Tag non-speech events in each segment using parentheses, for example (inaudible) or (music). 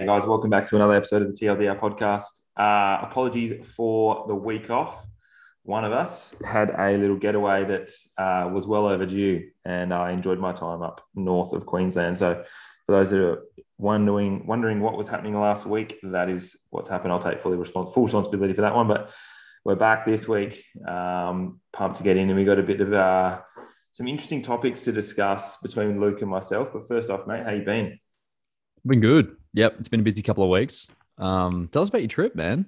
Hey guys, welcome back to another episode of the TLDR podcast. Uh, apologies for the week off. One of us had a little getaway that uh, was well overdue, and I enjoyed my time up north of Queensland. So, for those that are wondering wondering what was happening last week, that is what's happened. I'll take fully respons- full responsibility for that one. But we're back this week, um, pumped to get in, and we got a bit of uh, some interesting topics to discuss between Luke and myself. But first off, mate, how you been? Been good. Yep, it's been a busy couple of weeks. Um, tell us about your trip, man.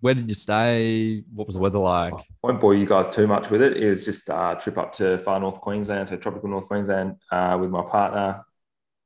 Where did you stay? What was the weather like? I won't bore you guys too much with it. It was just a trip up to far north Queensland, so tropical North Queensland, uh, with my partner.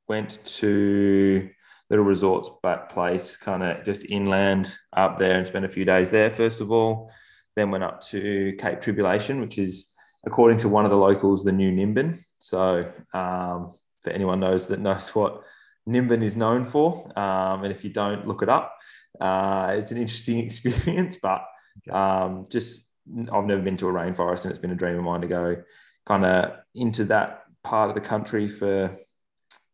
Went to little resorts but place, kind of just inland up there, and spent a few days there. First of all, then went up to Cape Tribulation, which is, according to one of the locals, the new Nimbin. So, um, for anyone knows that knows (laughs) what Nimbin is known for. Um, and if you don't, look it up. Uh, it's an interesting (laughs) experience, but um, just I've never been to a rainforest, and it's been a dream of mine to go kind of into that part of the country for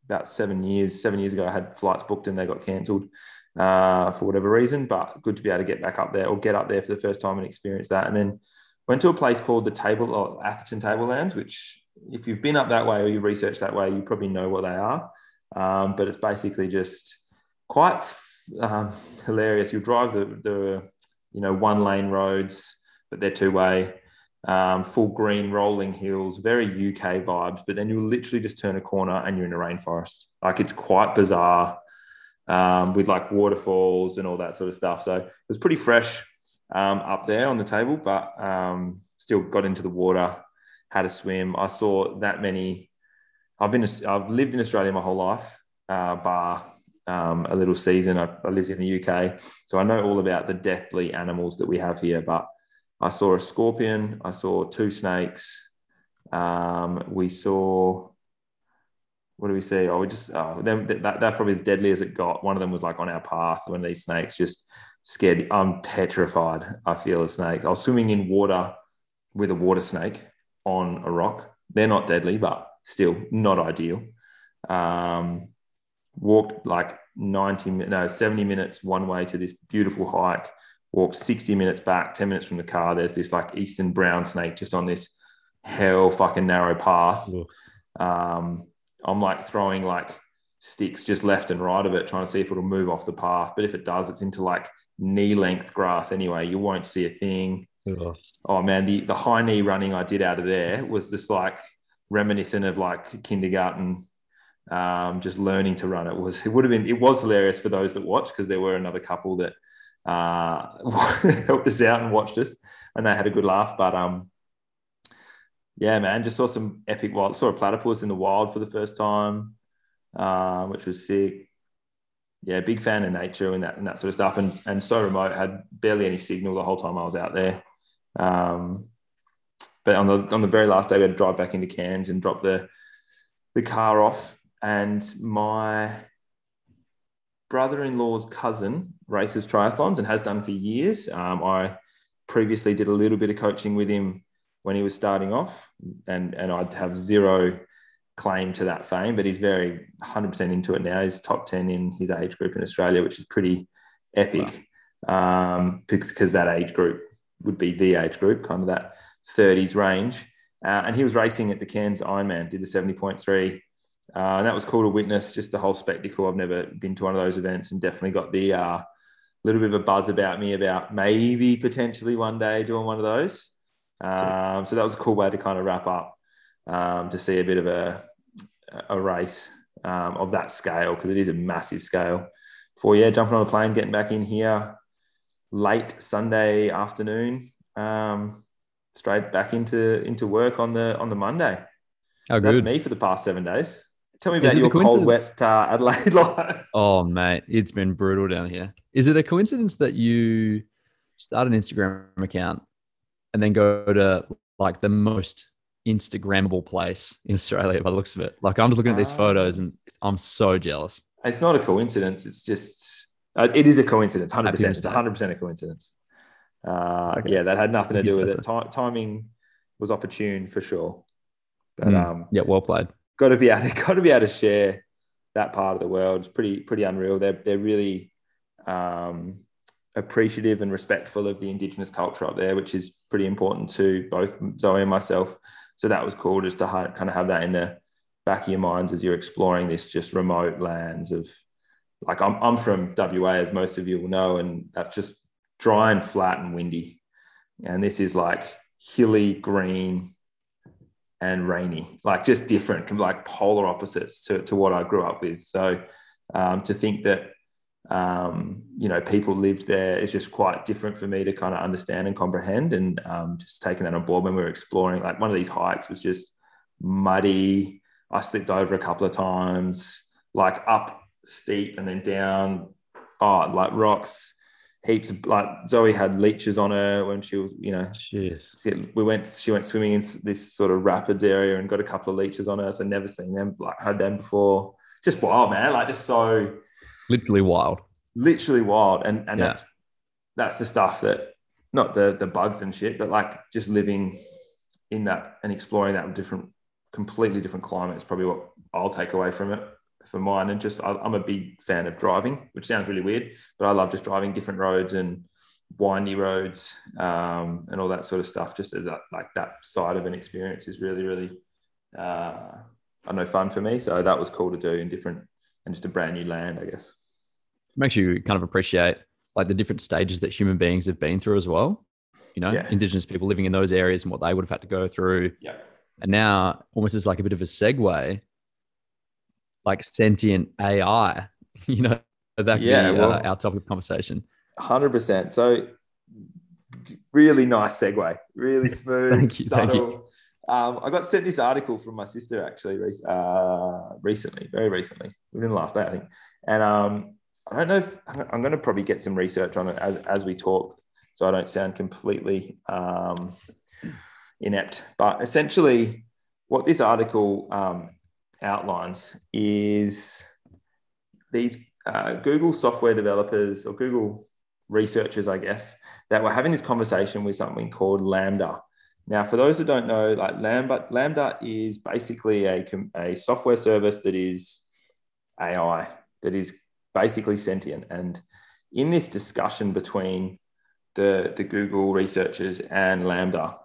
about seven years. Seven years ago, I had flights booked and they got cancelled uh, for whatever reason. But good to be able to get back up there or get up there for the first time and experience that. And then went to a place called the Table or Atherton Tablelands, which if you've been up that way or you've researched that way, you probably know what they are. Um, but it's basically just quite um, hilarious. You'll drive the, the, you know, one lane roads, but they're two way, um, full green rolling hills, very UK vibes. But then you'll literally just turn a corner and you're in a rainforest. Like it's quite bizarre um, with like waterfalls and all that sort of stuff. So it was pretty fresh um, up there on the table, but um, still got into the water, had a swim. I saw that many I've been I've lived in Australia my whole life, uh, bar um, a little season. I, I, lived in the UK, so I know all about the deathly animals that we have here. But I saw a scorpion. I saw two snakes. Um, we saw. What do we see? Oh, we just oh, that, that, that's probably as deadly as it got. One of them was like on our path. Of these snakes just scared. I'm petrified. I feel of snakes. I was swimming in water with a water snake on a rock. They're not deadly, but still not ideal. Um, walked like 90, no, 70 minutes one way to this beautiful hike, walked 60 minutes back, 10 minutes from the car. There's this like Eastern brown snake just on this hell fucking narrow path. Um, I'm like throwing like sticks just left and right of it, trying to see if it'll move off the path. But if it does, it's into like knee length grass anyway. You won't see a thing. Oh man, the, the high knee running I did out of there was just like reminiscent of like kindergarten um, just learning to run. It was it would have been it was hilarious for those that watched because there were another couple that uh, (laughs) helped us out and watched us, and they had a good laugh. But um, yeah, man, just saw some epic wild. Saw a platypus in the wild for the first time, uh, which was sick. Yeah, big fan of nature and that and that sort of stuff. And and so remote had barely any signal the whole time I was out there. Um, but on the on the very last day, we had to drive back into Cairns and drop the the car off. And my brother-in-law's cousin races triathlons and has done for years. Um, I previously did a little bit of coaching with him when he was starting off, and and I'd have zero claim to that fame, but he's very 100% into it now. He's top 10 in his age group in Australia, which is pretty epic wow. um, because that age group would be the age group, kind of that 30s range. Uh, and he was racing at the Cairns Ironman, did the 70.3. Uh, and that was cool to witness just the whole spectacle. I've never been to one of those events and definitely got the uh, little bit of a buzz about me about maybe potentially one day doing one of those. Um, so that was a cool way to kind of wrap up um, to see a bit of a, a race um, of that scale because it is a massive scale. For yeah, jumping on a plane, getting back in here late Sunday afternoon. Um, straight back into into work on the on the Monday. Oh, That's good. me for the past seven days. Tell me about your cold, wet uh, Adelaide (laughs) life. Oh, mate, it's been brutal down here. Is it a coincidence that you start an Instagram account and then go to like the most Instagrammable place in Australia by the looks of it? Like I'm just looking at these photos ah. and I'm so jealous. It's not a coincidence. It's just uh, it is a coincidence. Hundred percent. It's hundred percent a coincidence. Uh, okay. Yeah, that had nothing to do with it. T- timing was opportune for sure. But mm. um, yeah, well played. Got to be able to, (laughs) got to be able to share that part of the world It's pretty pretty unreal. They're they're really um, appreciative and respectful of the indigenous culture up there, which is pretty important to both Zoe and myself. So that was cool just to kind of have that in the back of your minds as you're exploring this just remote lands of like I'm, I'm from WA, as most of you will know, and that's just dry and flat and windy. And this is like hilly, green, and rainy, like just different, like polar opposites to, to what I grew up with. So um, to think that um, you know, people lived there is just quite different for me to kind of understand and comprehend. And um, just taking that on board when we were exploring, like one of these hikes was just muddy. I slipped over a couple of times, like up steep and then down, oh, like rocks, heaps of like Zoe had leeches on her when she was, you know, Jeez. we went, she went swimming in this sort of rapids area and got a couple of leeches on her. So never seen them, like had them before. Just wild, man. Like just so literally wild literally wild and and yeah. that's that's the stuff that not the the bugs and shit but like just living in that and exploring that different completely different climate is probably what i'll take away from it for mine and just i'm a big fan of driving which sounds really weird but i love just driving different roads and windy roads um, and all that sort of stuff just as that like that side of an experience is really really uh, i know fun for me so that was cool to do in different and just a brand new land i guess makes you kind of appreciate like the different stages that human beings have been through as well. You know, yeah. indigenous people living in those areas and what they would have had to go through. Yeah. And now, almost as like a bit of a segue, like sentient AI. (laughs) You know, that yeah, be, well, uh, our topic of conversation. Hundred percent. So, really nice segue. Really (laughs) smooth. thank you. Subtle. Thank you. Um, I got sent this article from my sister actually uh, recently, very recently, within the last day, I think. And um, I don't know if I'm going to probably get some research on it as, as we talk, so I don't sound completely um, inept. But essentially, what this article um, outlines is these uh, Google software developers or Google researchers, I guess, that were having this conversation with something called Lambda. Now, for those that don't know, like Lambda, LaMDA is basically a, a software service that is AI, that is basically sentient. And in this discussion between the, the Google researchers and Lambda,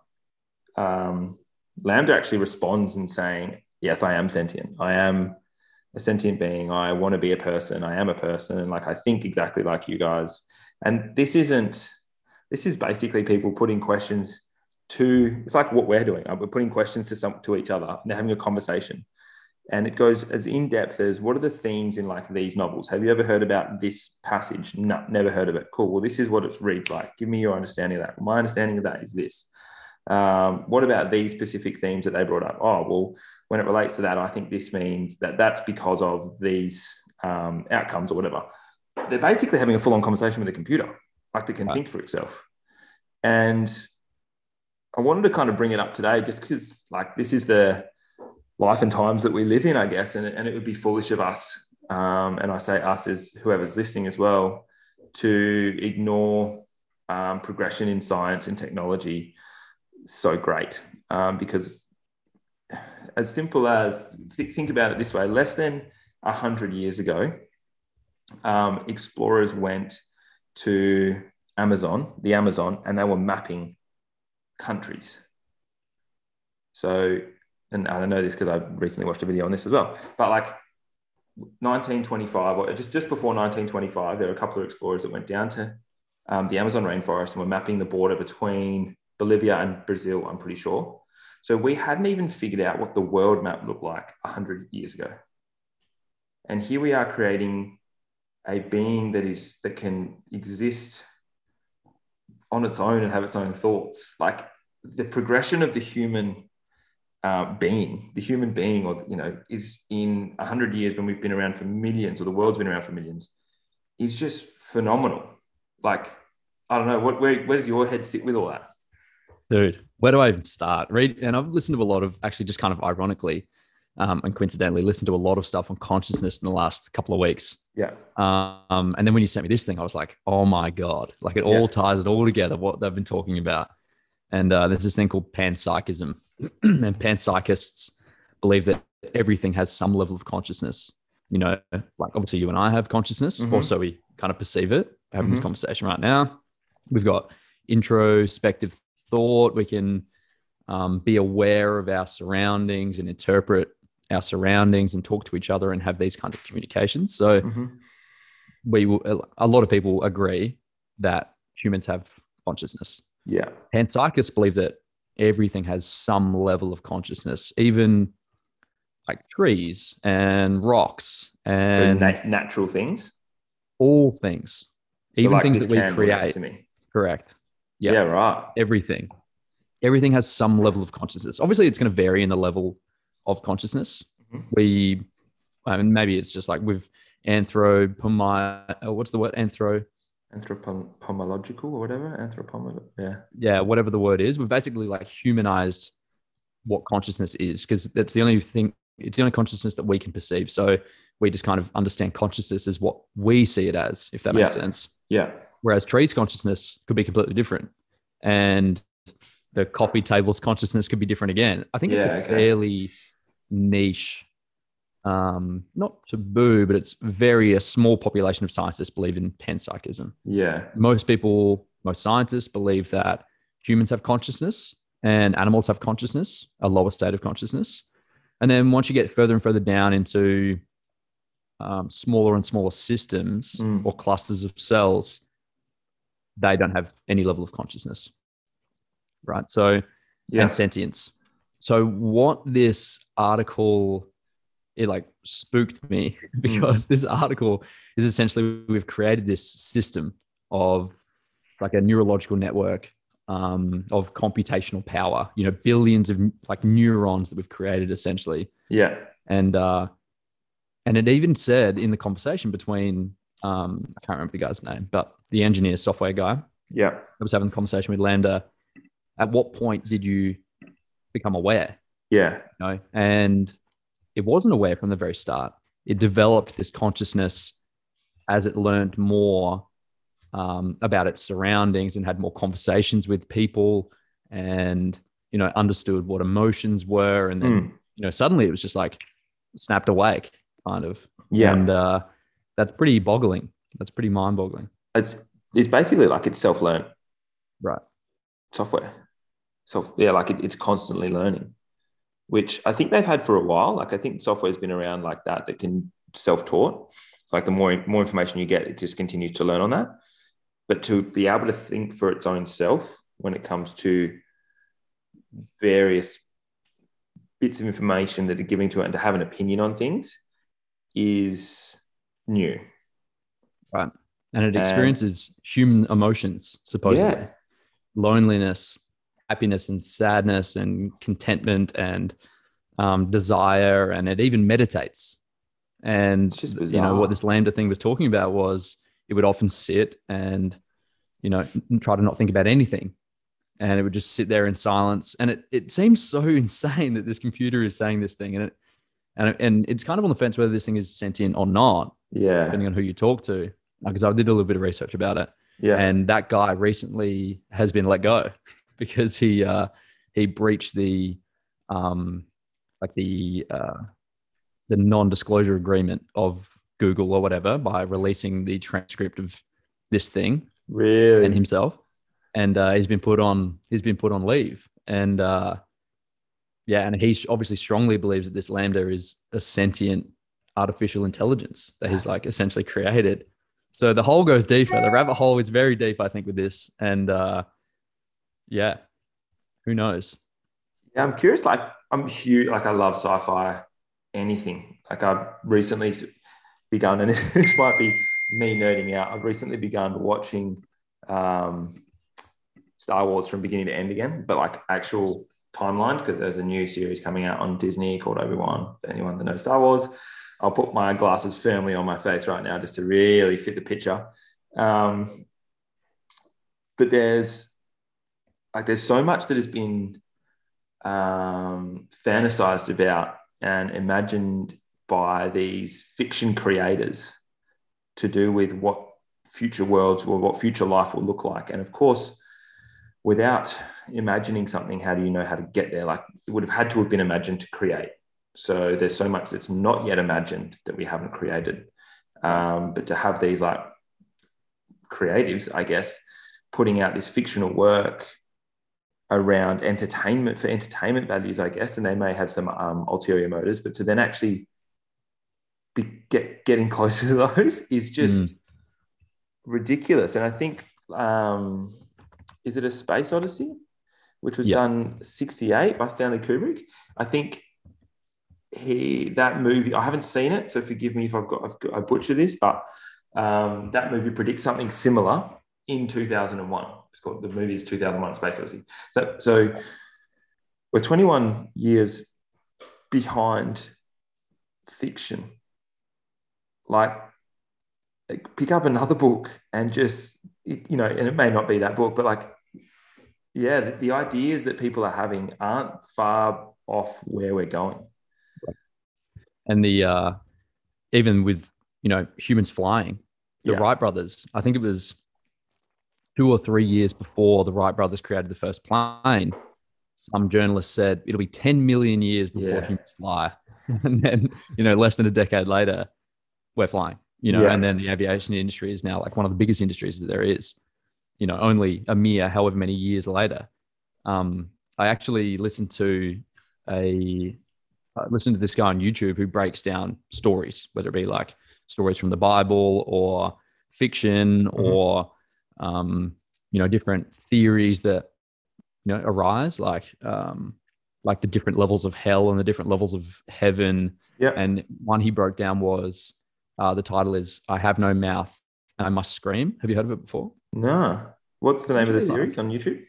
um, LaMDA actually responds in saying, Yes, I am sentient. I am a sentient being. I want to be a person. I am a person. And like, I think exactly like you guys. And this isn't, this is basically people putting questions to, it's like what we're doing. Uh, we're putting questions to some, to each other and they're having a conversation and it goes as in depth as what are the themes in like these novels have you ever heard about this passage no never heard of it cool well this is what it reads like give me your understanding of that my understanding of that is this um, what about these specific themes that they brought up oh well when it relates to that i think this means that that's because of these um, outcomes or whatever they're basically having a full-on conversation with a computer like that can right. think for itself and i wanted to kind of bring it up today just because like this is the life and times that we live in, I guess. And, and it would be foolish of us, um, and I say us as whoever's listening as well, to ignore um, progression in science and technology so great. Um, because as simple as th- think about it this way less than 100 years ago, um, explorers went to Amazon, the Amazon, and they were mapping countries. So and I know this because I recently watched a video on this as well. But like 1925, or just just before 1925, there were a couple of explorers that went down to um, the Amazon rainforest and were mapping the border between Bolivia and Brazil. I'm pretty sure. So we hadn't even figured out what the world map looked like 100 years ago. And here we are creating a being that is that can exist on its own and have its own thoughts. Like the progression of the human uh, being, the human being, or you know, is in a hundred years when we've been around for millions, or the world's been around for millions, is just phenomenal. Like, I don't know, what where, where does your head sit with all that? Dude, where do I even start? Read, and I've listened to a lot of, actually, just kind of ironically, um, and coincidentally, listened to a lot of stuff on consciousness in the last couple of weeks. Yeah. Um, and then when you sent me this thing, I was like, oh my god, like it yeah. all ties it all together. What they've been talking about. And uh, there's this thing called panpsychism, (clears throat) and panpsychists believe that everything has some level of consciousness. you know, like obviously you and I have consciousness, Mhm. or so we kind of perceive it. Having this Mhm. conversation right now. We've got introspective thought. We can um, be aware of our surroundings and interpret our surroundings and talk to each other and have these kinds of communications. So Mhm. we will, a lot of people agree that humans have consciousness. Yeah. And Panpsychists believe that everything has some level of consciousness, even like trees and rocks So and na- natural things. all things, So even like things that we create. Correct. Yeah. Yeah. right. Everything. Everything has some level of consciousness. Obviously, it's going to vary in the level of consciousness. Mhm. We, I mean, maybe it's just like with anthropomi, uh, what's the word? Anthro, Anthropomological or whatever. Anthropomolo. Yeah. yeah, whatever the word is. We've basically like humanized what consciousness is because that's the only thing, it's the only consciousness that we can perceive. So we just kind of understand consciousness as what we see it as, if that makes Yeah. sense. Yeah. Whereas trees consciousness could be completely different. And the coffee table's consciousness could be different again. I think it's a okay. fairly niche, um, not taboo, but it's very a small population of scientists believe in panpsychism. Yeah. Most people, most scientists believe that humans have consciousness and animals have consciousness, a lower state of consciousness. And then once you get further and further down into um, smaller and smaller systems Mm. or clusters of cells, they don't have any level of consciousness. Right. So, Yeah. and sentience. So, what this article, it like spooked me (laughs) because this article is essentially we've created this system of like a neurological network um, of computational power, you know, billions of like neurons that we've created essentially Yeah. and uh, and it even said in the conversation between um, I can't remember the guy's name, but the engineer software guy Yeah. I was having a conversation with Lambda. At what point did you become aware? Yeah. You know, and it wasn't aware from the very start. It developed this consciousness as it learned more um, about its surroundings and had more conversations with people, and you know understood what emotions were, and then Mm. you know, suddenly it was just like snapped awake, kind of. Yeah. And uh, that's pretty boggling. That's pretty mind boggling. it's it's basically like it's self-learned Right. software. Self yeah, like it, it's constantly learning, which I think they've had for a while. Like I think software's been around like that that can self-taught. Like the more more information you get, it just continues to learn on that. But to be able to think for its own self when it comes to various bits of information that are giving to it and to have an opinion on things is new. Right. And it And- experiences human emotions, supposedly Yeah. loneliness, happiness, and sadness, and contentment, and um, desire. And it even meditates. And just you know what this lambda thing was talking about was it would often sit and you know try to not think about anything and it would just sit there in silence and it, it seems so (laughs) insane that this computer is saying this thing and it and, and it's kind of on the fence whether this thing is sentient or not Yeah. depending on who you talk to because i did a little bit of research about it Yeah. and that guy recently has been let go (laughs) because he uh he breached the um like the uh the non-disclosure agreement of google or whatever by releasing the transcript of this thing really. and himself and uh, he's been put on he's been put on leave and uh yeah and he obviously strongly believes that this lambda is a sentient artificial intelligence that he's like essentially created so the hole goes deeper the rabbit hole is very deep i think with this and uh yeah who knows Yeah, I'm curious. Like, I'm huge. Like, I love sci-fi. Anything. Like, I've recently begun, and this, (laughs) this might be me nerding out. I've recently begun watching um, Star Wars from beginning to end again, but like actual timelines because there's a new series coming out on Disney called Obi Wan. For anyone that knows Star Wars, I'll put my glasses firmly on my face right now just to really fit the picture. Um, but there's like there's so much that has been um, fantasized about and imagined by these fiction creators to do with what future worlds or what future life will look like. And of course, without imagining something, how do you know how to get there? Like it would have had to have been imagined to create. So there's so much that's not yet imagined that we haven't created. Um, but to have these like creatives, I guess, putting out this fictional work around entertainment for entertainment values, I guess, and they may have some um, ulterior motives, but to then actually be get, getting (laughs) closer to those is just mm. ridiculous. And I think, um, is it a Space Odyssey, which was done 68 by Stanley Kubrick? I think he that movie, I haven't seen it, so forgive me if I've got, I've got I butcher this, but um, that movie predicts something similar in 2001. It's called the movie is 2001 Space Odyssey. So, so we're 21 years behind fiction. Like, pick up another book and just, you know, and it may not be that book, but like, yeah, the, the ideas that people are having aren't far off where we're going. And the, uh, even with, you know, humans flying, the yeah. Wright brothers, I think it was two or three years before the Wright brothers created the first plane, some journalist said it'll be 10 million years before yeah. humans fly. (laughs) and then, you know, less than a decade later, we're flying, you know, yeah. and then the aviation industry is now like one of the biggest industries that there is, you know, only a mere however many years later. Um, I actually listened to a, uh, listened to this guy on YouTube who breaks down stories, whether it be like stories from the Bible or fiction mm-hmm. or um, you know, different theories that you know arise, like um, like the different levels of hell and the different levels of heaven. Yeah. And one he broke down was uh, the title is "I Have No Mouth, I Must Scream." Have you heard of it before? No. What's the name of the series on YouTube?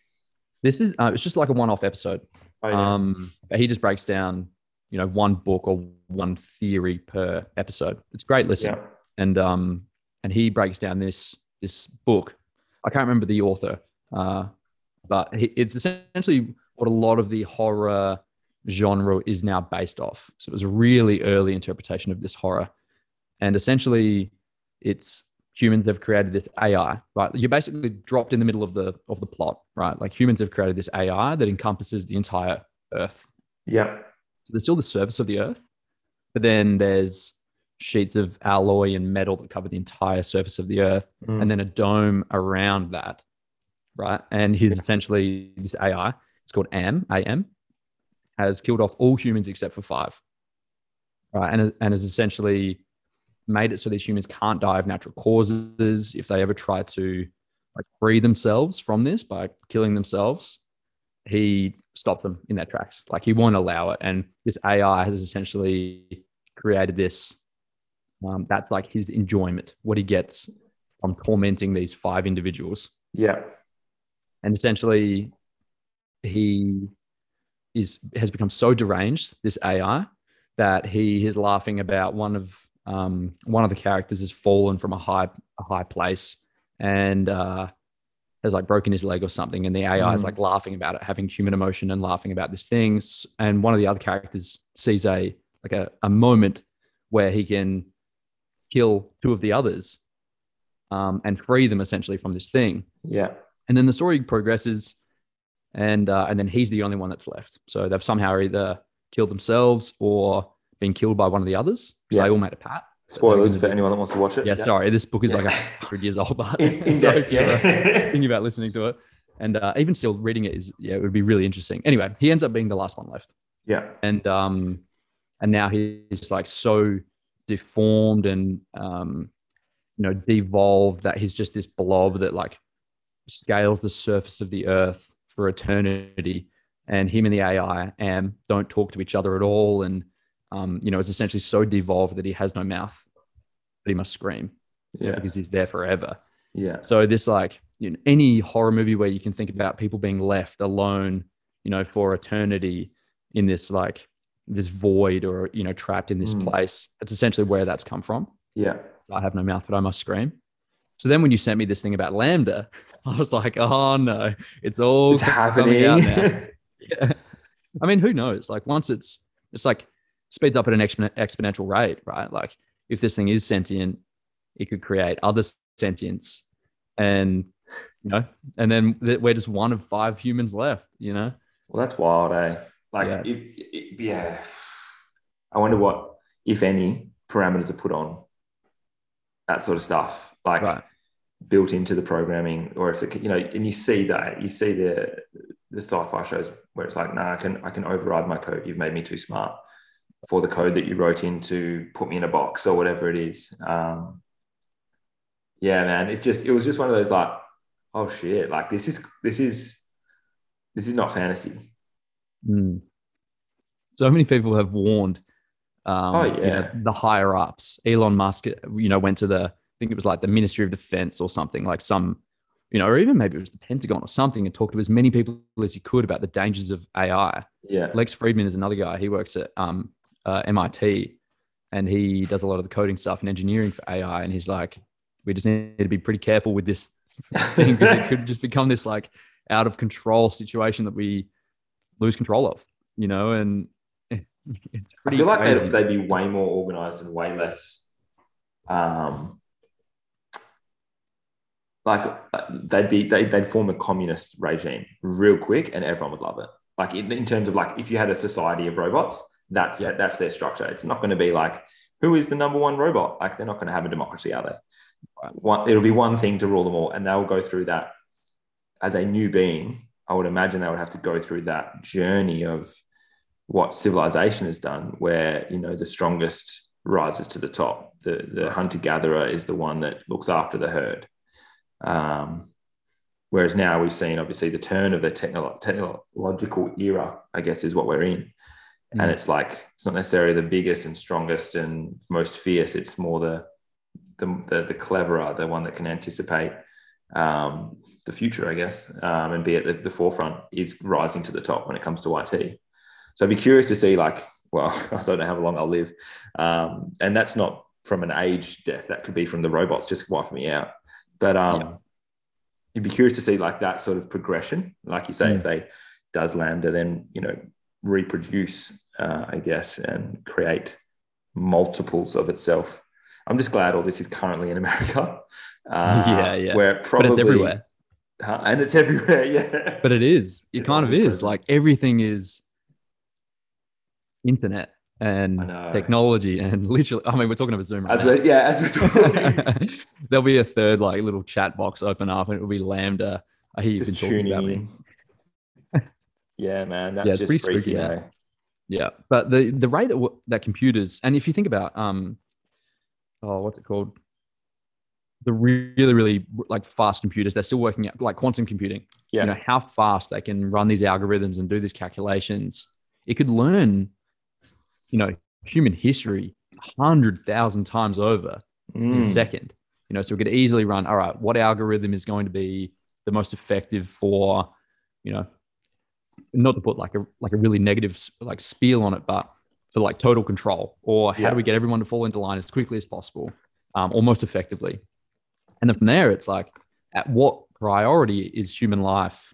This is uh, it's just like a one-off episode. Oh, yeah. Um, he just breaks down, you know, one book or one theory per episode. It's great listen. Yeah. And um, and he breaks down this this book I can't remember the author, uh, but it's essentially what a lot of the horror genre is now based off. So it was a really early interpretation of this horror, and essentially, it's humans have created this AI. Right, you're basically dropped in the middle of the of the plot. Right, like humans have created this AI that encompasses the entire Earth. Yeah, there's still the surface of the Earth, but then there's sheets of alloy and metal that cover the entire surface of the earth mm. and then a dome around that right and he's essentially this ai it's called am am has killed off all humans except for five right and, and has essentially made it so these humans can't die of natural causes if they ever try to like free themselves from this by killing themselves he stops them in their tracks like he won't allow it and this ai has essentially created this um, that's like his enjoyment, what he gets from tormenting these five individuals. Yeah. And essentially, he is has become so deranged, this AI, that he is laughing about one of um, one of the characters has fallen from a high a high place and uh, has like broken his leg or something, and the AI mm. is like laughing about it, having human emotion and laughing about this thing. And one of the other characters sees a like a, a moment where he can kill two of the others um, and free them essentially from this thing. Yeah. And then the story progresses, and uh, and then he's the only one that's left. So they've somehow either killed themselves or been killed by one of the others. Yeah. They all made a pat. Spoilers for anyone that wants to watch it. Yeah, yeah. sorry. This book is yeah. like a hundred years old, but (laughs) in, (laughs) so yeah. (laughs) thinking about listening to it, and uh, even still reading it is yeah, it would be really interesting. Anyway, he ends up being the last one left. Yeah, and um, and now he's like so deformed and um, you know devolved that he's just this blob that like scales the surface of the earth for eternity and him and the ai am don't talk to each other at all and um, you know it's essentially so devolved that he has no mouth but he must scream yeah. because he's there forever. Yeah. So this like you know, any horror movie where you can think about people being left alone you know for eternity in this like this void or you know trapped in this mm. place it's essentially where that's come from. Yeah. I have no mouth but i must scream. So then when you sent me this thing about Lambda, (laughs) i was like oh no it's all it's happening. (laughs) yeah. i mean who knows? Like once it's it's like speeds up at an exponential rate right like if this thing is sentient it could create other sentience and you know and then we're just one of five humans left you know well that's wild eh like, yeah. It, it, yeah. I wonder what, if any, parameters are put on that sort of stuff, like Right. built into the programming, or if it, you know, and you see that you see the the sci-fi shows where it's like, nah, I can I can override my code. You've made me too smart for the code that you wrote in to put me in a box or whatever it is. Um, yeah, man, it's just it was just one of those like, oh shit, like this is this is this is not fantasy. Mm. So many people have warned. Um, Oh, you know, yeah. the higher ups. Elon Musk, you know, went to the. I think it was like the Ministry of Defense or something, like some, you know, or even maybe it was the Pentagon or something, and talked to as many people as he could about the dangers of AI. Yeah, Lex Fridman is another guy. He works at um, uh, MIT, and he does a lot of the coding stuff and engineering for AI. And he's like, we just need to be pretty careful with this (laughs) thing because it could just become this like out of control situation that we lose control of, you know, and (laughs) it's I feel like they'd, they'd be way more organized and way less, um, like uh, they'd be they, they'd form a communist regime real quick, and everyone would love it. Like in, in terms of like if you had a society of robots, that's Yeah. that's their structure. It's not going to be like who is the number one robot. Like they're not going to have a democracy, are they? One, it'll be one thing to rule them all, and they'll go through that as a new being. I would imagine they would have to go through that journey of what civilization has done, where you know the strongest rises to the top. The the hunter gatherer is the one that looks after the herd. Um, whereas now we've seen obviously the turn of the technolo- technological era, I guess, is what we're in. And Mm. it's like it's not necessarily the biggest and strongest and most fierce. It's more the the the, the cleverer, the one that can anticipate um, the future, I guess, um, and be at the, the forefront is rising to the top when it comes to IT. So I'd be curious to see, like, well, (laughs) I don't know how long I'll live, um, and that's not from an age death. That could be from the robots just wiping me out. But um, Yeah. you'd be curious to see like that sort of progression, like you say, Mm. if they does lambda, then you know reproduce, uh, I guess, and create multiples of itself. I'm just glad all this is currently in America. (laughs) Uh, (laughs) Yeah, yeah. Where it probably but it's everywhere. Huh? and it's everywhere. (laughs) Yeah, But it is. It It's kind of is. Like everything is internet and technology and literally. I mean, we're talking about Zoom right as now. yeah, as we're talking, There'll be a third like little chat box open up, and it'll be Lambda. I hear you've been talking tuning about me. in. Yeah, man, that's Yeah, just pretty freaky. spooky, man. Yeah, but the the rate at wh- that computers, and if you think about um, oh, what's it called? The really really like fast computers, they're still working out like quantum computing. Yeah, You know how fast they can run these algorithms and do these calculations. It could learn, you know, human history a hundred thousand times over in a Mm. second. You know, so we could easily run. All right, what algorithm is going to be the most effective for, you know, not to put like a like a really negative like spiel on it, but for like total control, or how Yeah. do we get everyone to fall into line as quickly as possible, um, or most effectively? And then from there, it's like, at what priority is human life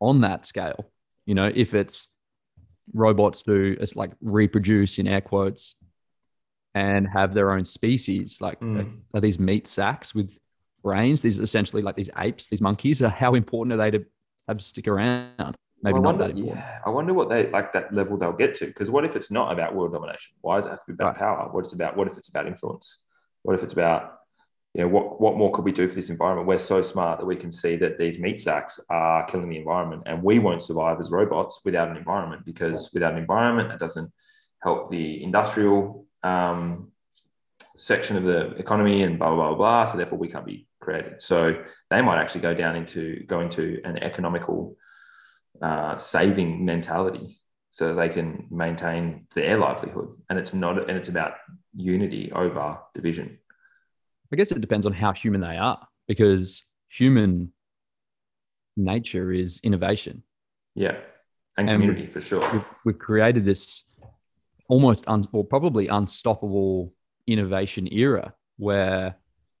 on that scale? You know, if it's robots to it's like reproduce in air quotes and have their own species, like Mm. are these meat sacks with brains? These essentially like these apes, these monkeys. Are (laughs) how important are they to have stick around? Maybe Well, I wonder. Yeah, I wonder what they like that level they'll get to. Because what if it's not about world domination? Why does it have to be about Right. power? What it's about? What if it's about influence? What if it's about you know what what more could we do for this environment? We're so smart that we can see that these meat sacks are killing the environment, and we won't survive as robots without an environment. Because without an environment, that doesn't help the industrial um, section of the economy and blah blah blah blah. So therefore, we can't be created. So they might actually go down into go into an economical uh, saving mentality so they can maintain their livelihood and it's not and it's about unity over division I guess it depends on how human they are, because human nature is innovation. yeah and And community for sure We've, we've created this almost un, or probably unstoppable innovation era where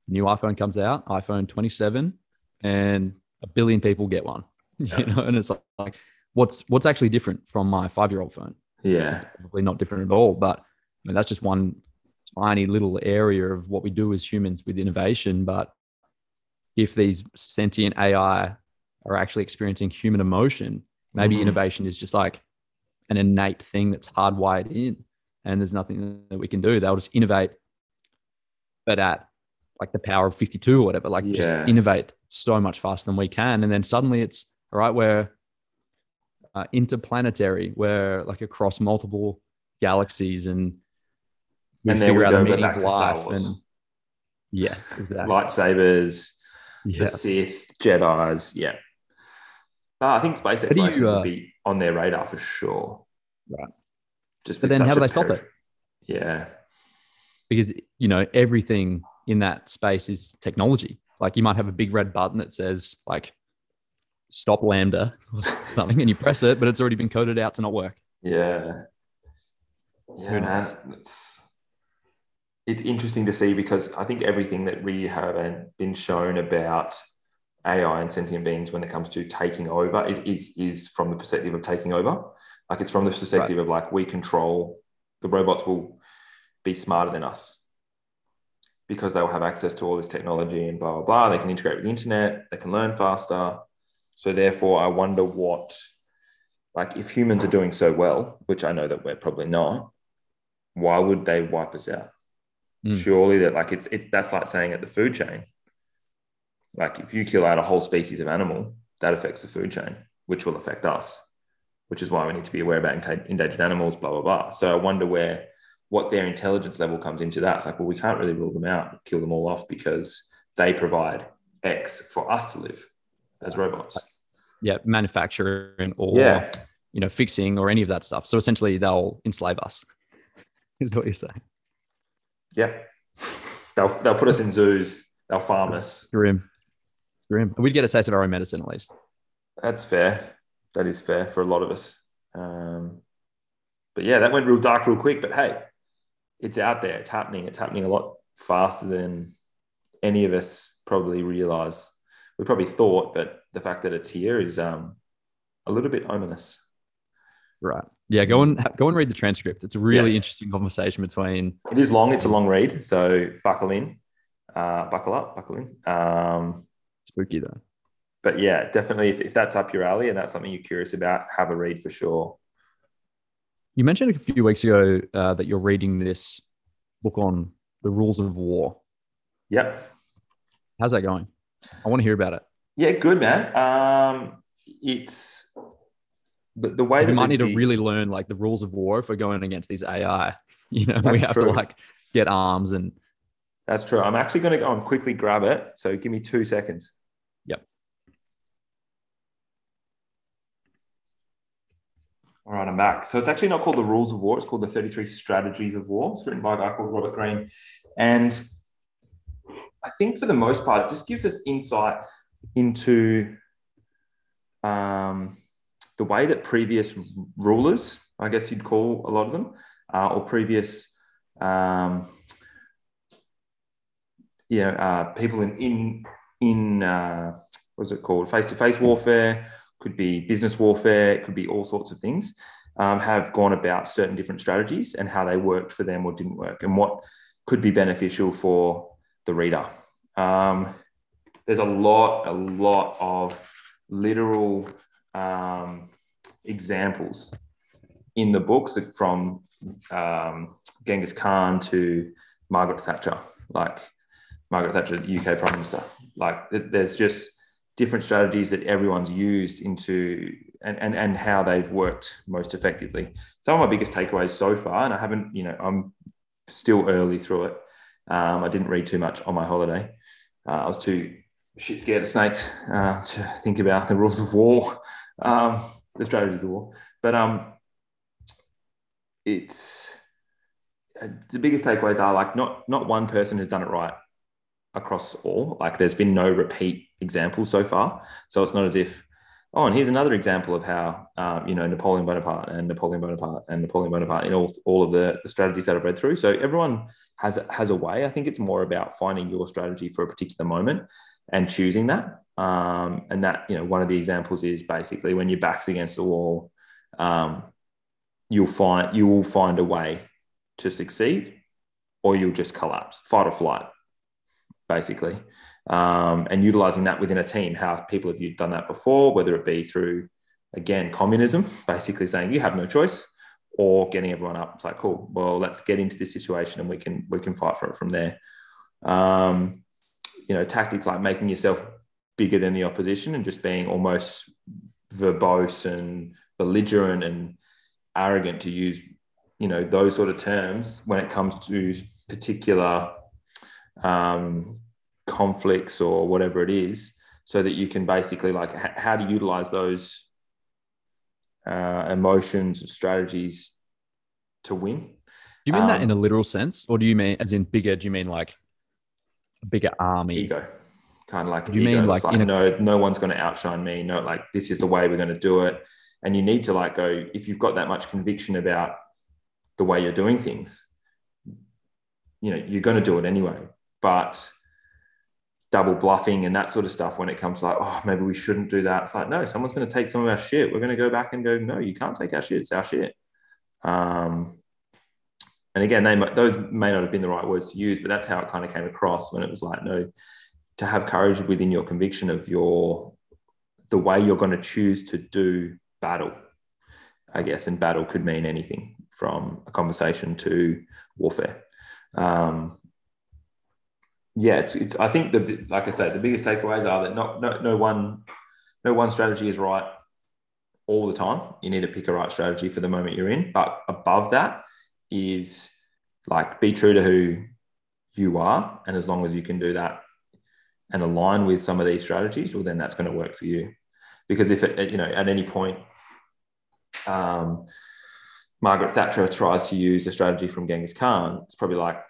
new iPhone comes out, iPhone 27, and a billion people get one. (laughs) Yeah. You know, and it's like, like what's what's actually different from my five year old phone? yeah probably not different at all. But I mean, that's just one tiny little area of what we do as humans with innovation. But if these sentient AI are actually experiencing human emotion, maybe Mhm. innovation is just like an innate thing that's hardwired in. and there's nothing that we can do. They'll just innovate, but at like the power of 52 or whatever, like yeah. just innovate so much faster than we can. And then suddenly it's right, we're uh, interplanetary, we're like across multiple galaxies and we and figure out the meaning of life. And yeah, exactly. Lightsabers, yeah. the Sith, Jedi's. Yeah. Uh, I think space exploration you, uh, will be on their radar for sure. Right. Just but then how do they stop it? Yeah. Because you know everything in that space is technology. Like you might have a big red button that says like stop lambda or something, and you press it, but it's already been coded out to not work. Yeah. Yeah, man. It's it's interesting to see because I think everything that we have been shown about AI and sentient beings when it comes to taking over is is, is from the perspective of taking over. Like it's from the perspective right. of like we control the robots will be smarter than us because they will have access to all this technology and blah blah blah. They can integrate with the internet, they can learn faster. So therefore, I wonder what like if humans are doing so well, which I know that we're probably not, why would they wipe us out? Mm. Surely that like it's it's that's like saying at the food chain. Like if you kill out a whole species of animal, that affects the food chain, which will affect us which is why we need to be aware about endangered animals, blah, blah, blah. So I wonder where what their intelligence level comes into that. It's like, well, we can't really rule them out, kill them all off because they provide X for us to live as robots. Yeah, manufacturing or yeah. you know, fixing or any of that stuff. So essentially they'll enslave us, (laughs) is what you're saying. Yeah. They'll they'll put us in zoos, they'll farm us. Grim. It's grim. We'd get a taste of our own medicine at least. That's fair that is fair for a lot of us. Um, but yeah, that went real dark real quick. But hey, it's out there. It's happening. It's happening a lot faster than any of us probably realize. We probably thought, but the fact that it's here is um, a little bit ominous. Right. Yeah. Go and go and read the transcript. It's a really yeah. interesting conversation between. It is long. It's a long read. So buckle in, uh, buckle up, buckle in. Um, Spooky though but yeah, definitely if, if that's up your alley and that's something you're curious about, have a read for sure. You mentioned a few weeks ago uh, that you're reading this book on the rules of war. Yep. How's that going? I want to hear about it. Yeah, good man. Um, it's the, the way we might need to really learn like the rules of war if we're going against these AI. (laughs) You know, we have true. to like get arms and. That's true. I'm actually going to go and quickly grab it. So give me two seconds. Yep. All right, I'm back. So it's actually not called The Rules of War. It's called The 33 Strategies of War. It's written by a guy called Robert Greene. And I think for the most part, it just gives us insight into um, the way that previous rulers, I guess you'd call a lot of them, uh, or previous, um, you know, uh, people in in in uh, what's it called, face to face warfare could be business warfare, it could be all sorts of things, um, have gone about certain different strategies and how they worked for them or didn't work, and what could be beneficial for the reader. Um, there's a lot, a lot of literal um, examples in the books from um, Genghis Khan to Margaret Thatcher, like Margaret Thatcher, UK Prime Minister. Like there's just different strategies that everyone's used into and, and, and how they've worked most effectively. Some of my biggest takeaways so far, and I haven't, you know, I'm still early through it. Um, I didn't read too much on my holiday. Uh, I was too shit scared of snakes uh, to think about the rules of war, um, the strategies of war. But um, it's uh, the biggest takeaways are like not not one person has done it right across all. Like there's been no repeat example so far. So it's not as if, oh, and here's another example of how, um, you know, Napoleon Bonaparte and Napoleon Bonaparte and Napoleon Bonaparte in all, all of the, the strategies that I've read through. So everyone has, has a way. I think it's more about finding your strategy for a particular moment and choosing that. Um, and that, you know, one of the examples is basically when your back's against the wall, um, you'll find, you will find a way to succeed or you'll just collapse, fight or flight basically, um, and utilizing that within a team. How people have done that before, whether it be through, again, communism, basically saying you have no choice, or getting everyone up. It's like, cool, well, let's get into this situation and we can we can fight for it from there. Um, you know, tactics like making yourself bigger than the opposition and just being almost verbose and belligerent and arrogant to use, you know, those sort of terms when it comes to particular um, conflicts or whatever it is, so that you can basically like h- how to utilize those uh, emotions and strategies to win. You mean um, that in a literal sense, or do you mean as in bigger? Do you mean like a bigger army? Ego, kind of like you mean like, like a- no, no one's going to outshine me. No, like this is the way we're going to do it, and you need to like go if you've got that much conviction about the way you're doing things. You know, you're going to do it anyway, but double bluffing and that sort of stuff when it comes to like, oh, maybe we shouldn't do that. It's like, no, someone's going to take some of our shit. We're going to go back and go, no, you can't take our shit. It's our shit. Um, and again, they those may not have been the right words to use, but that's how it kind of came across when it was like, no, to have courage within your conviction of your the way you're going to choose to do battle, I guess. And battle could mean anything from a conversation to warfare. Um, yeah, it's, it's I think the like I said, the biggest takeaways are that not no, no one no one strategy is right all the time. You need to pick a right strategy for the moment you're in. But above that is like be true to who you are. And as long as you can do that and align with some of these strategies, well, then that's going to work for you. Because if it, you know, at any point, um, Margaret Thatcher tries to use a strategy from Genghis Khan, it's probably like,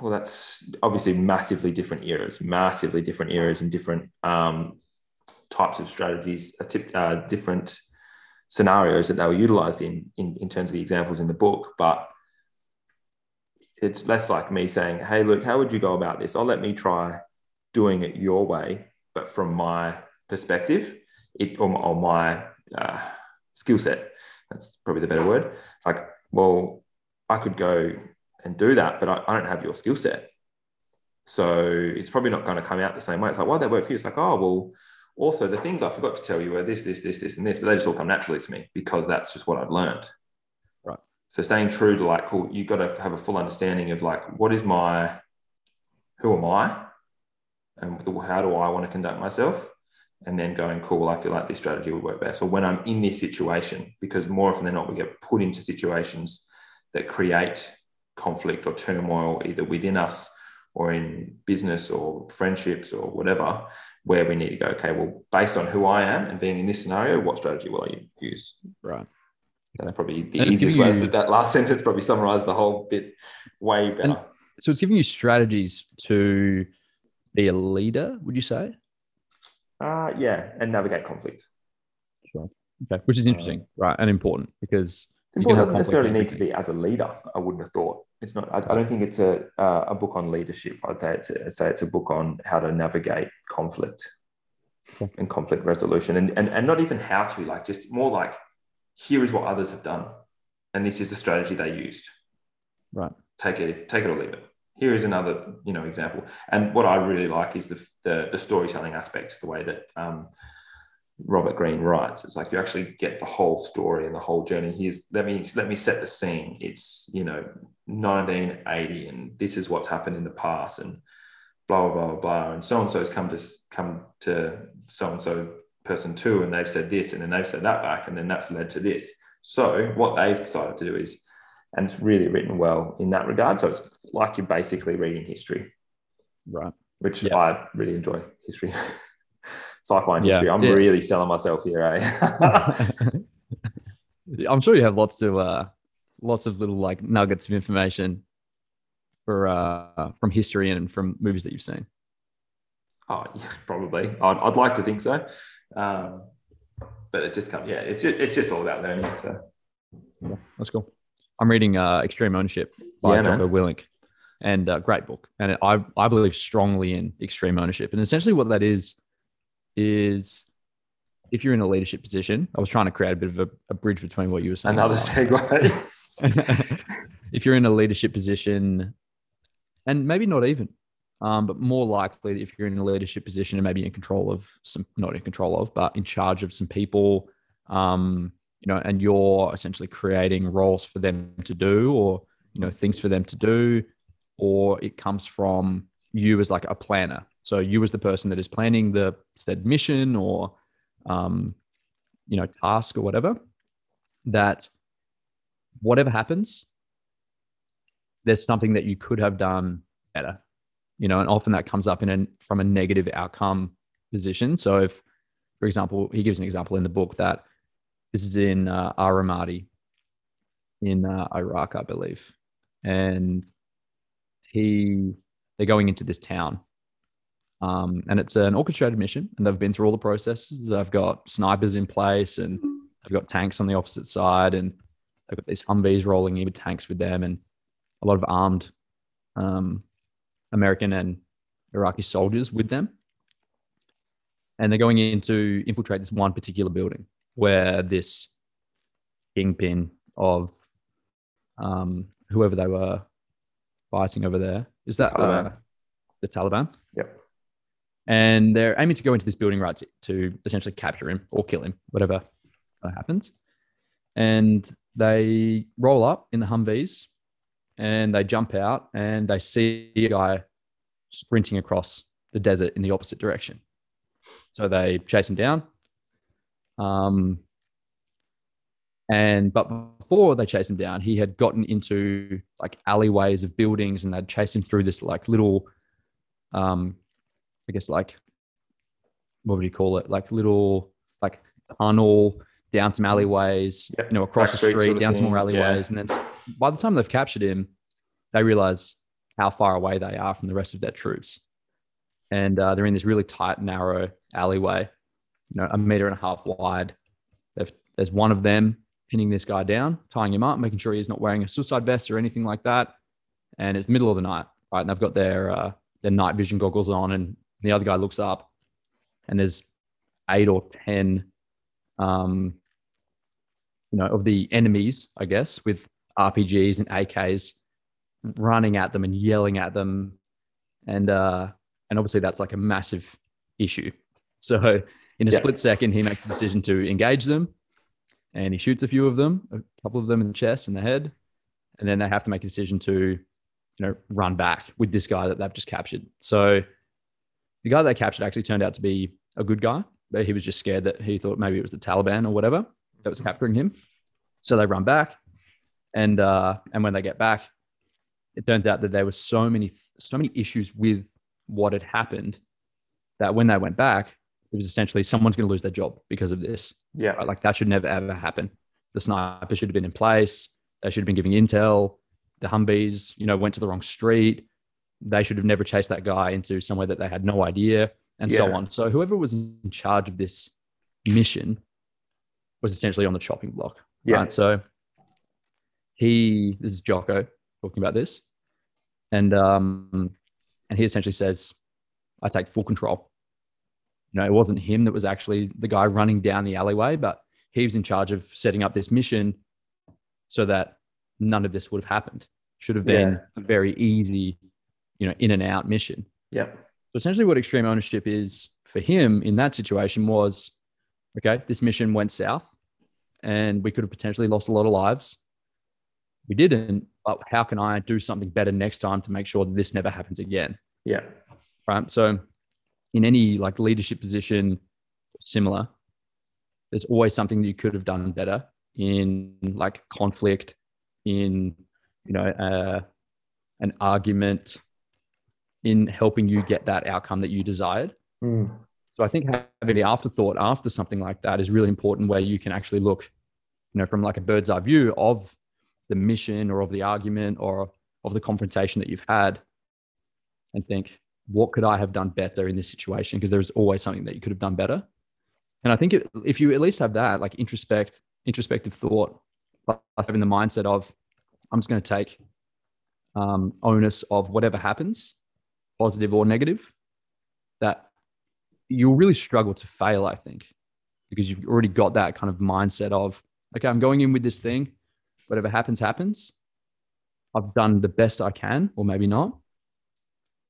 well, that's obviously massively different eras, massively different eras and different um, types of strategies, uh, different scenarios that they were utilized in, in, in terms of the examples in the book. But it's less like me saying, hey, look, how would you go about this? I'll let me try doing it your way, but from my perspective, it or, or my uh, skill set. That's probably the better word. Like, well, I could go and do that, but I, I don't have your skill set. So it's probably not going to come out the same way. It's like, why well, that work for you? It's like, oh, well, also the things I forgot to tell you were this, this, this, this, and this, but they just all come naturally to me because that's just what I've learned. Right. So staying true to like, cool, you've got to have a full understanding of like, what is my, who am I, and how do I want to conduct myself, and then going, cool, well, I feel like this strategy would work best. Or when I'm in this situation, because more often than not, we get put into situations that create conflict or turmoil either within us or in business or friendships or whatever, where we need to go, okay, well, based on who I am and being in this scenario, what strategy will I use? Right. That's probably the and easiest way. You, that last (laughs) sentence probably summarized the whole bit way better. So it's giving you strategies to be a leader, would you say? Uh, yeah, and navigate conflict. Sure. Okay, which is interesting, uh, right, and important because it doesn't necessarily need to be as a leader. I wouldn't have thought it's not. I, I don't think it's a uh, a book on leadership. I'd say it's a, I'd say it's a book on how to navigate conflict okay. and conflict resolution, and, and and not even how to like just more like here is what others have done, and this is the strategy they used. Right. Take it. Take it or leave it. Here is another you know example. And what I really like is the the, the storytelling aspect, the way that. Um, Robert Greene writes. It's like you actually get the whole story and the whole journey. Here's let me let me set the scene. It's you know 1980 and this is what's happened in the past and blah blah blah blah. And so and so has come to come to so and so person two and they've said this and then they've said that back and then that's led to this. So what they've decided to do is, and it's really written well in that regard. So it's like you're basically reading history, right? Which yeah. I really enjoy history. (laughs) sci-fi and history. I'm yeah. really selling myself here, eh? (laughs) I'm sure you have lots to uh, lots of little like nuggets of information for uh, from history and from movies that you've seen. Oh, (laughs) yeah, probably. I'd, I'd like to think so, um, but it just comes. Yeah, it's just, it's just all about learning. So yeah, that's cool. I'm reading uh, Extreme Ownership by yeah, Jocko Willink, and uh, great book. And I I believe strongly in extreme ownership, and essentially what that is is if you're in a leadership position, I was trying to create a bit of a, a bridge between what you were saying. Another segue. (laughs) if you're in a leadership position, and maybe not even, um, but more likely if you're in a leadership position and maybe in control of some, not in control of, but in charge of some people, um, you know, and you're essentially creating roles for them to do or, you know, things for them to do, or it comes from you as like a planner. So you as the person that is planning the said mission or, um, you know, task or whatever, that whatever happens, there's something that you could have done better, you know, and often that comes up in a, from a negative outcome position. So if, for example, he gives an example in the book that this is in uh, Al-Ramadi in uh, Iraq, I believe, and he they're going into this town, um, and it's an orchestrated mission, and they've been through all the processes. They've got snipers in place, and they've got tanks on the opposite side, and they've got these Humvees rolling in with tanks with them, and a lot of armed um, American and Iraqi soldiers with them. And they're going in to infiltrate this one particular building where this kingpin of um, whoever they were fighting over there is that Taliban. Uh, the Taliban. Yep. And they're aiming to go into this building right to, to essentially capture him or kill him, whatever happens. And they roll up in the Humvees and they jump out and they see a guy sprinting across the desert in the opposite direction. So they chase him down. Um, and but before they chased him down, he had gotten into like alleyways of buildings, and they'd chased him through this like little, um, I guess like, what would you call it? Like little like tunnel down some alleyways, yep. you know, across Back the street, sort of down thing. some more alleyways, yeah. and then by the time they've captured him, they realize how far away they are from the rest of their troops, and uh, they're in this really tight, narrow alleyway, you know, a meter and a half wide. They've, there's one of them pinning this guy down, tying him up, making sure he's not wearing a suicide vest or anything like that. And it's middle of the night, right? And they've got their uh, their night vision goggles on, and the other guy looks up, and there's eight or ten, um, you know, of the enemies, I guess, with RPGs and AKs running at them and yelling at them, and uh, and obviously that's like a massive issue. So in a yeah. split second, he makes the decision to engage them and he shoots a few of them, a couple of them in the chest and the head, and then they have to make a decision to, you know, run back with this guy that they've just captured. So the guy they captured actually turned out to be a good guy, but he was just scared that he thought maybe it was the Taliban or whatever that was capturing him. So they run back, and uh, and when they get back, it turns out that there were so many so many issues with what had happened that when they went back, it was essentially someone's going to lose their job because of this. Yeah. Right? Like that should never ever happen. The sniper should have been in place. They should have been giving intel. The Humvees, you know, went to the wrong street. They should have never chased that guy into somewhere that they had no idea, and yeah. so on. So whoever was in charge of this mission was essentially on the chopping block. Yeah. Right? So he, this is Jocko talking about this, and um, and he essentially says, "I take full control you know, it wasn't him that was actually the guy running down the alleyway, but he was in charge of setting up this mission so that none of this would have happened. Should have been yeah. a very easy, you know, in and out mission. Yeah. So essentially, what extreme ownership is for him in that situation was, okay, this mission went south, and we could have potentially lost a lot of lives. We didn't, but how can I do something better next time to make sure that this never happens again? Yeah. Right. So in any like leadership position similar there's always something that you could have done better in like conflict in you know uh, an argument in helping you get that outcome that you desired mm. so i think having the afterthought after something like that is really important where you can actually look you know from like a bird's eye view of the mission or of the argument or of the confrontation that you've had and think what could I have done better in this situation? Because there's always something that you could have done better. And I think if, if you at least have that, like introspect, introspective thought, plus having the mindset of, I'm just going to take um, onus of whatever happens, positive or negative, that you'll really struggle to fail, I think, because you've already got that kind of mindset of, okay, I'm going in with this thing, whatever happens, happens. I've done the best I can, or maybe not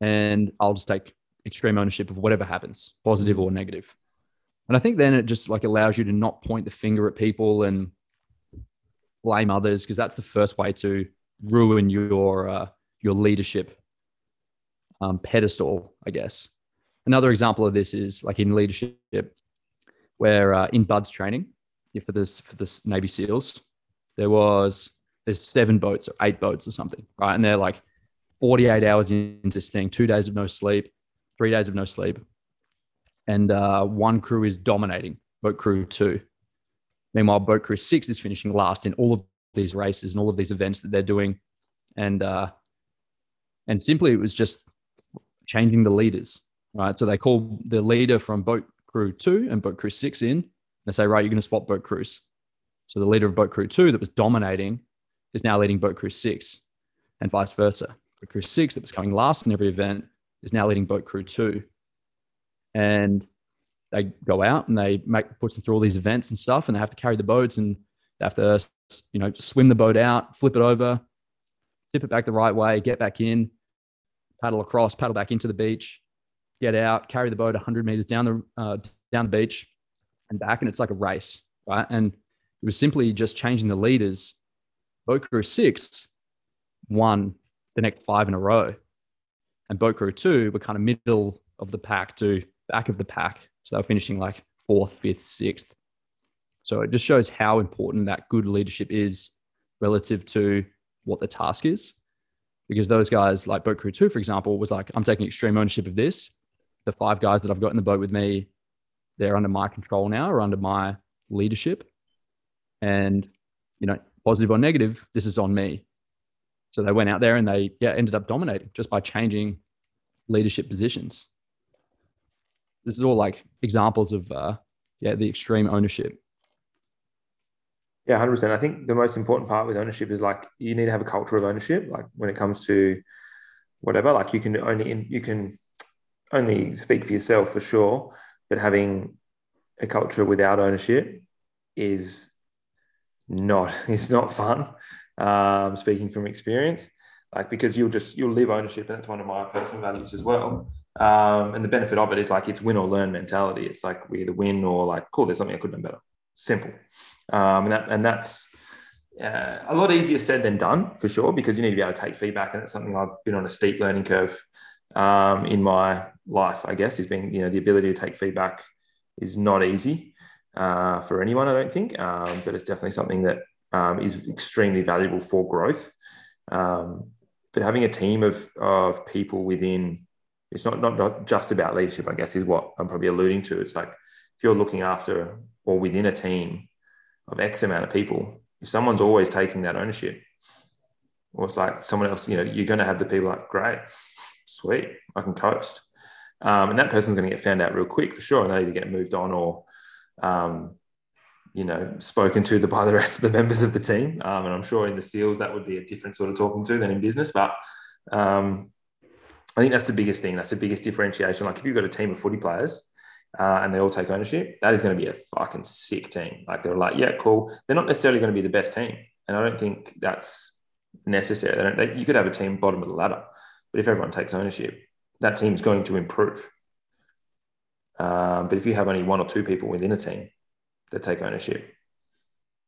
and I'll just take extreme ownership of whatever happens, positive or negative. And I think then it just like allows you to not point the finger at people and blame others because that's the first way to ruin your uh, your leadership um, pedestal, I guess. Another example of this is like in leadership, where uh, in BUD/S training for this for this Navy SEALs, there was there's seven boats or eight boats or something, right? And they're like 48 hours into this thing, two days of no sleep, three days of no sleep, and uh, one crew is dominating boat crew two. Meanwhile, boat crew six is finishing last in all of these races and all of these events that they're doing, and uh, and simply it was just changing the leaders, right? So they call the leader from boat crew two and boat crew six in. They say, right, you're going to swap boat crews. So the leader of boat crew two that was dominating is now leading boat crew six, and vice versa. Boat crew six that was coming last in every event is now leading boat crew two, and they go out and they make push them through all these events and stuff, and they have to carry the boats and they have to you know swim the boat out, flip it over, tip it back the right way, get back in, paddle across, paddle back into the beach, get out, carry the boat 100 meters down the uh, down the beach and back, and it's like a race, right? And it was simply just changing the leaders. Boat crew six won the next five in a row, and boat crew two were kind of middle of the pack to back of the pack, so they were finishing like fourth, fifth, sixth. So it just shows how important that good leadership is relative to what the task is because those guys like boat crew 2 for example was like i'm taking extreme ownership of this. The five guys that i've got in the boat with me they're under my control now or under my leadership. And you know positive or negative this is on me. So they went out there and they yeah ended up dominating just by changing leadership positions. This is all like examples of uh yeah the extreme ownership yeah, hundred percent. I think the most important part with ownership is like you need to have a culture of ownership. Like when it comes to whatever, like you can only you can only speak for yourself for sure, but having a culture without ownership is not (laughs) it's not fun. Um, speaking from experience, like because you'll just you'll live ownership, and that's one of my personal values as well. Um, and the benefit of it is like it's win or learn mentality. It's like we either win or like cool. There's something I could have done better. Simple um, and that and that's uh, a lot easier said than done for sure because you need to be able to take feedback, and it's something I've been on a steep learning curve um, in my life. I guess is being you know the ability to take feedback is not easy uh, for anyone. I don't think, um, but it's definitely something that um, is extremely valuable for growth. Um, but having a team of of people within it's not, not not just about leadership. I guess is what I'm probably alluding to. It's like if you're looking after or within a team of X amount of people, if someone's always taking that ownership, or it's like someone else, you know, you're going to have the people like, great, sweet, I can coast. Um, and that person's going to get found out real quick for sure. And they either get moved on or, um, you know, spoken to the, by the rest of the members of the team. Um, and I'm sure in the SEALs that would be a different sort of talking to than in business. But um, I think that's the biggest thing. That's the biggest differentiation. Like if you've got a team of footy players uh, and they all take ownership, that is going to be a fucking sick team. Like they're like, yeah, cool. They're not necessarily going to be the best team, and I don't think that's necessary. They don't, they, you could have a team bottom of the ladder, but if everyone takes ownership, that team's going to improve. Um, but if you have only one or two people within a team that take ownership,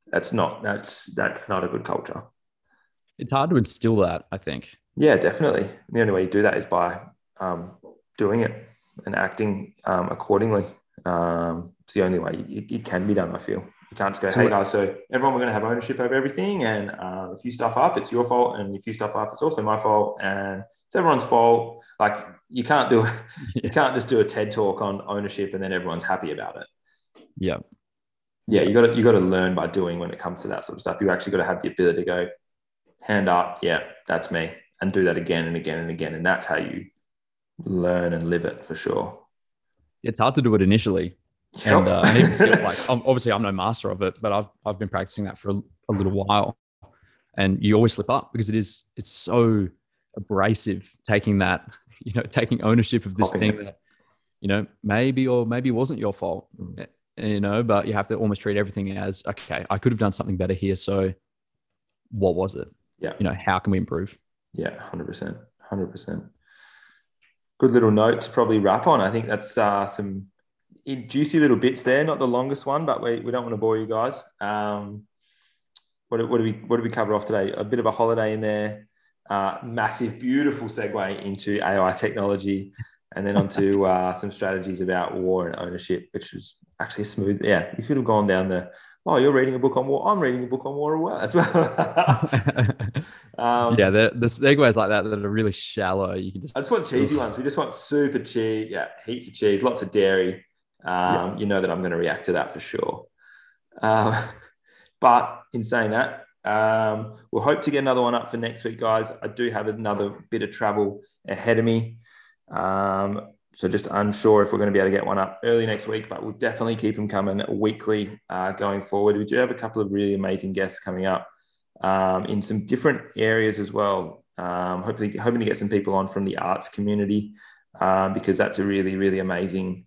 that's not that's that's not a good culture. It's hard to instill that, I think. Yeah, definitely. The only way you do that is by um, doing it and acting um, accordingly. Um, it's the only way it, it, can be done. I feel you can't just go, "Hey guys, so everyone, we're going to have ownership over everything, and uh, if you stuff up, it's your fault, and if you stuff up, it's also my fault, and it's everyone's fault." Like you can't do, (laughs) you can't just do a TED talk on ownership and then everyone's happy about it. Yeah, yeah, you got to you got to learn by doing when it comes to that sort of stuff. You actually got to have the ability to go, hand up, yeah, that's me, and do that again and again and again, and that's how you learn and live it for sure. It's hard to do it initially. And, uh, and even still, like, obviously, I'm no master of it, but I've, I've been practicing that for a, a little while. And you always slip up because it is, it's so abrasive taking that, (laughs) you know, taking ownership of this Popping thing it. that, you know, maybe or maybe wasn't your fault, mm. you know, but you have to almost treat everything as, okay, I could have done something better here. So what was it? Yeah. You know, how can we improve? Yeah, 100%. 100% good little note to probably wrap on. I think that's uh, some juicy little bits there. Not the longest one, but we, we don't want to bore you guys. Um, what, what do we what do we cover off today? A bit of a holiday in there, uh, massive, beautiful segue into AI technology, and then onto (laughs) uh, some strategies about war and ownership, which was actually smooth. Yeah, you could have gone down the. Oh, you're reading a book on war. I'm reading a book on war as well. (laughs) um, yeah, the, the segues like that that are really shallow. You can just. I just want cheesy ones. We just want super cheese. Yeah, heaps of cheese, lots of dairy. Um, yeah. You know that I'm going to react to that for sure. Um, (laughs) but in saying that, um, we'll hope to get another one up for next week, guys. I do have another bit of travel ahead of me. Um, so just unsure if we're going to be able to get one up early next week, but we'll definitely keep them coming weekly uh, going forward. We do have a couple of really amazing guests coming up um, in some different areas as well. Um, hopefully, hoping to get some people on from the arts community um, because that's a really, really amazing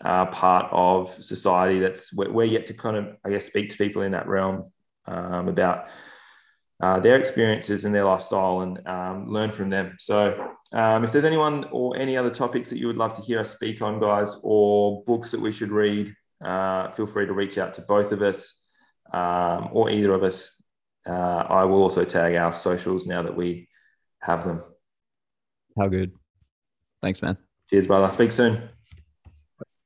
uh, part of society. That's we're, we're, yet to kind of, I guess, speak to people in that realm um, about uh, their experiences and their lifestyle and um, learn from them. So, um, if there's anyone or any other topics that you would love to hear us speak on, guys, or books that we should read, uh, feel free to reach out to both of us um, or either of us. Uh, I will also tag our socials now that we have them. How good. Thanks, man. Cheers, brother. Speak soon.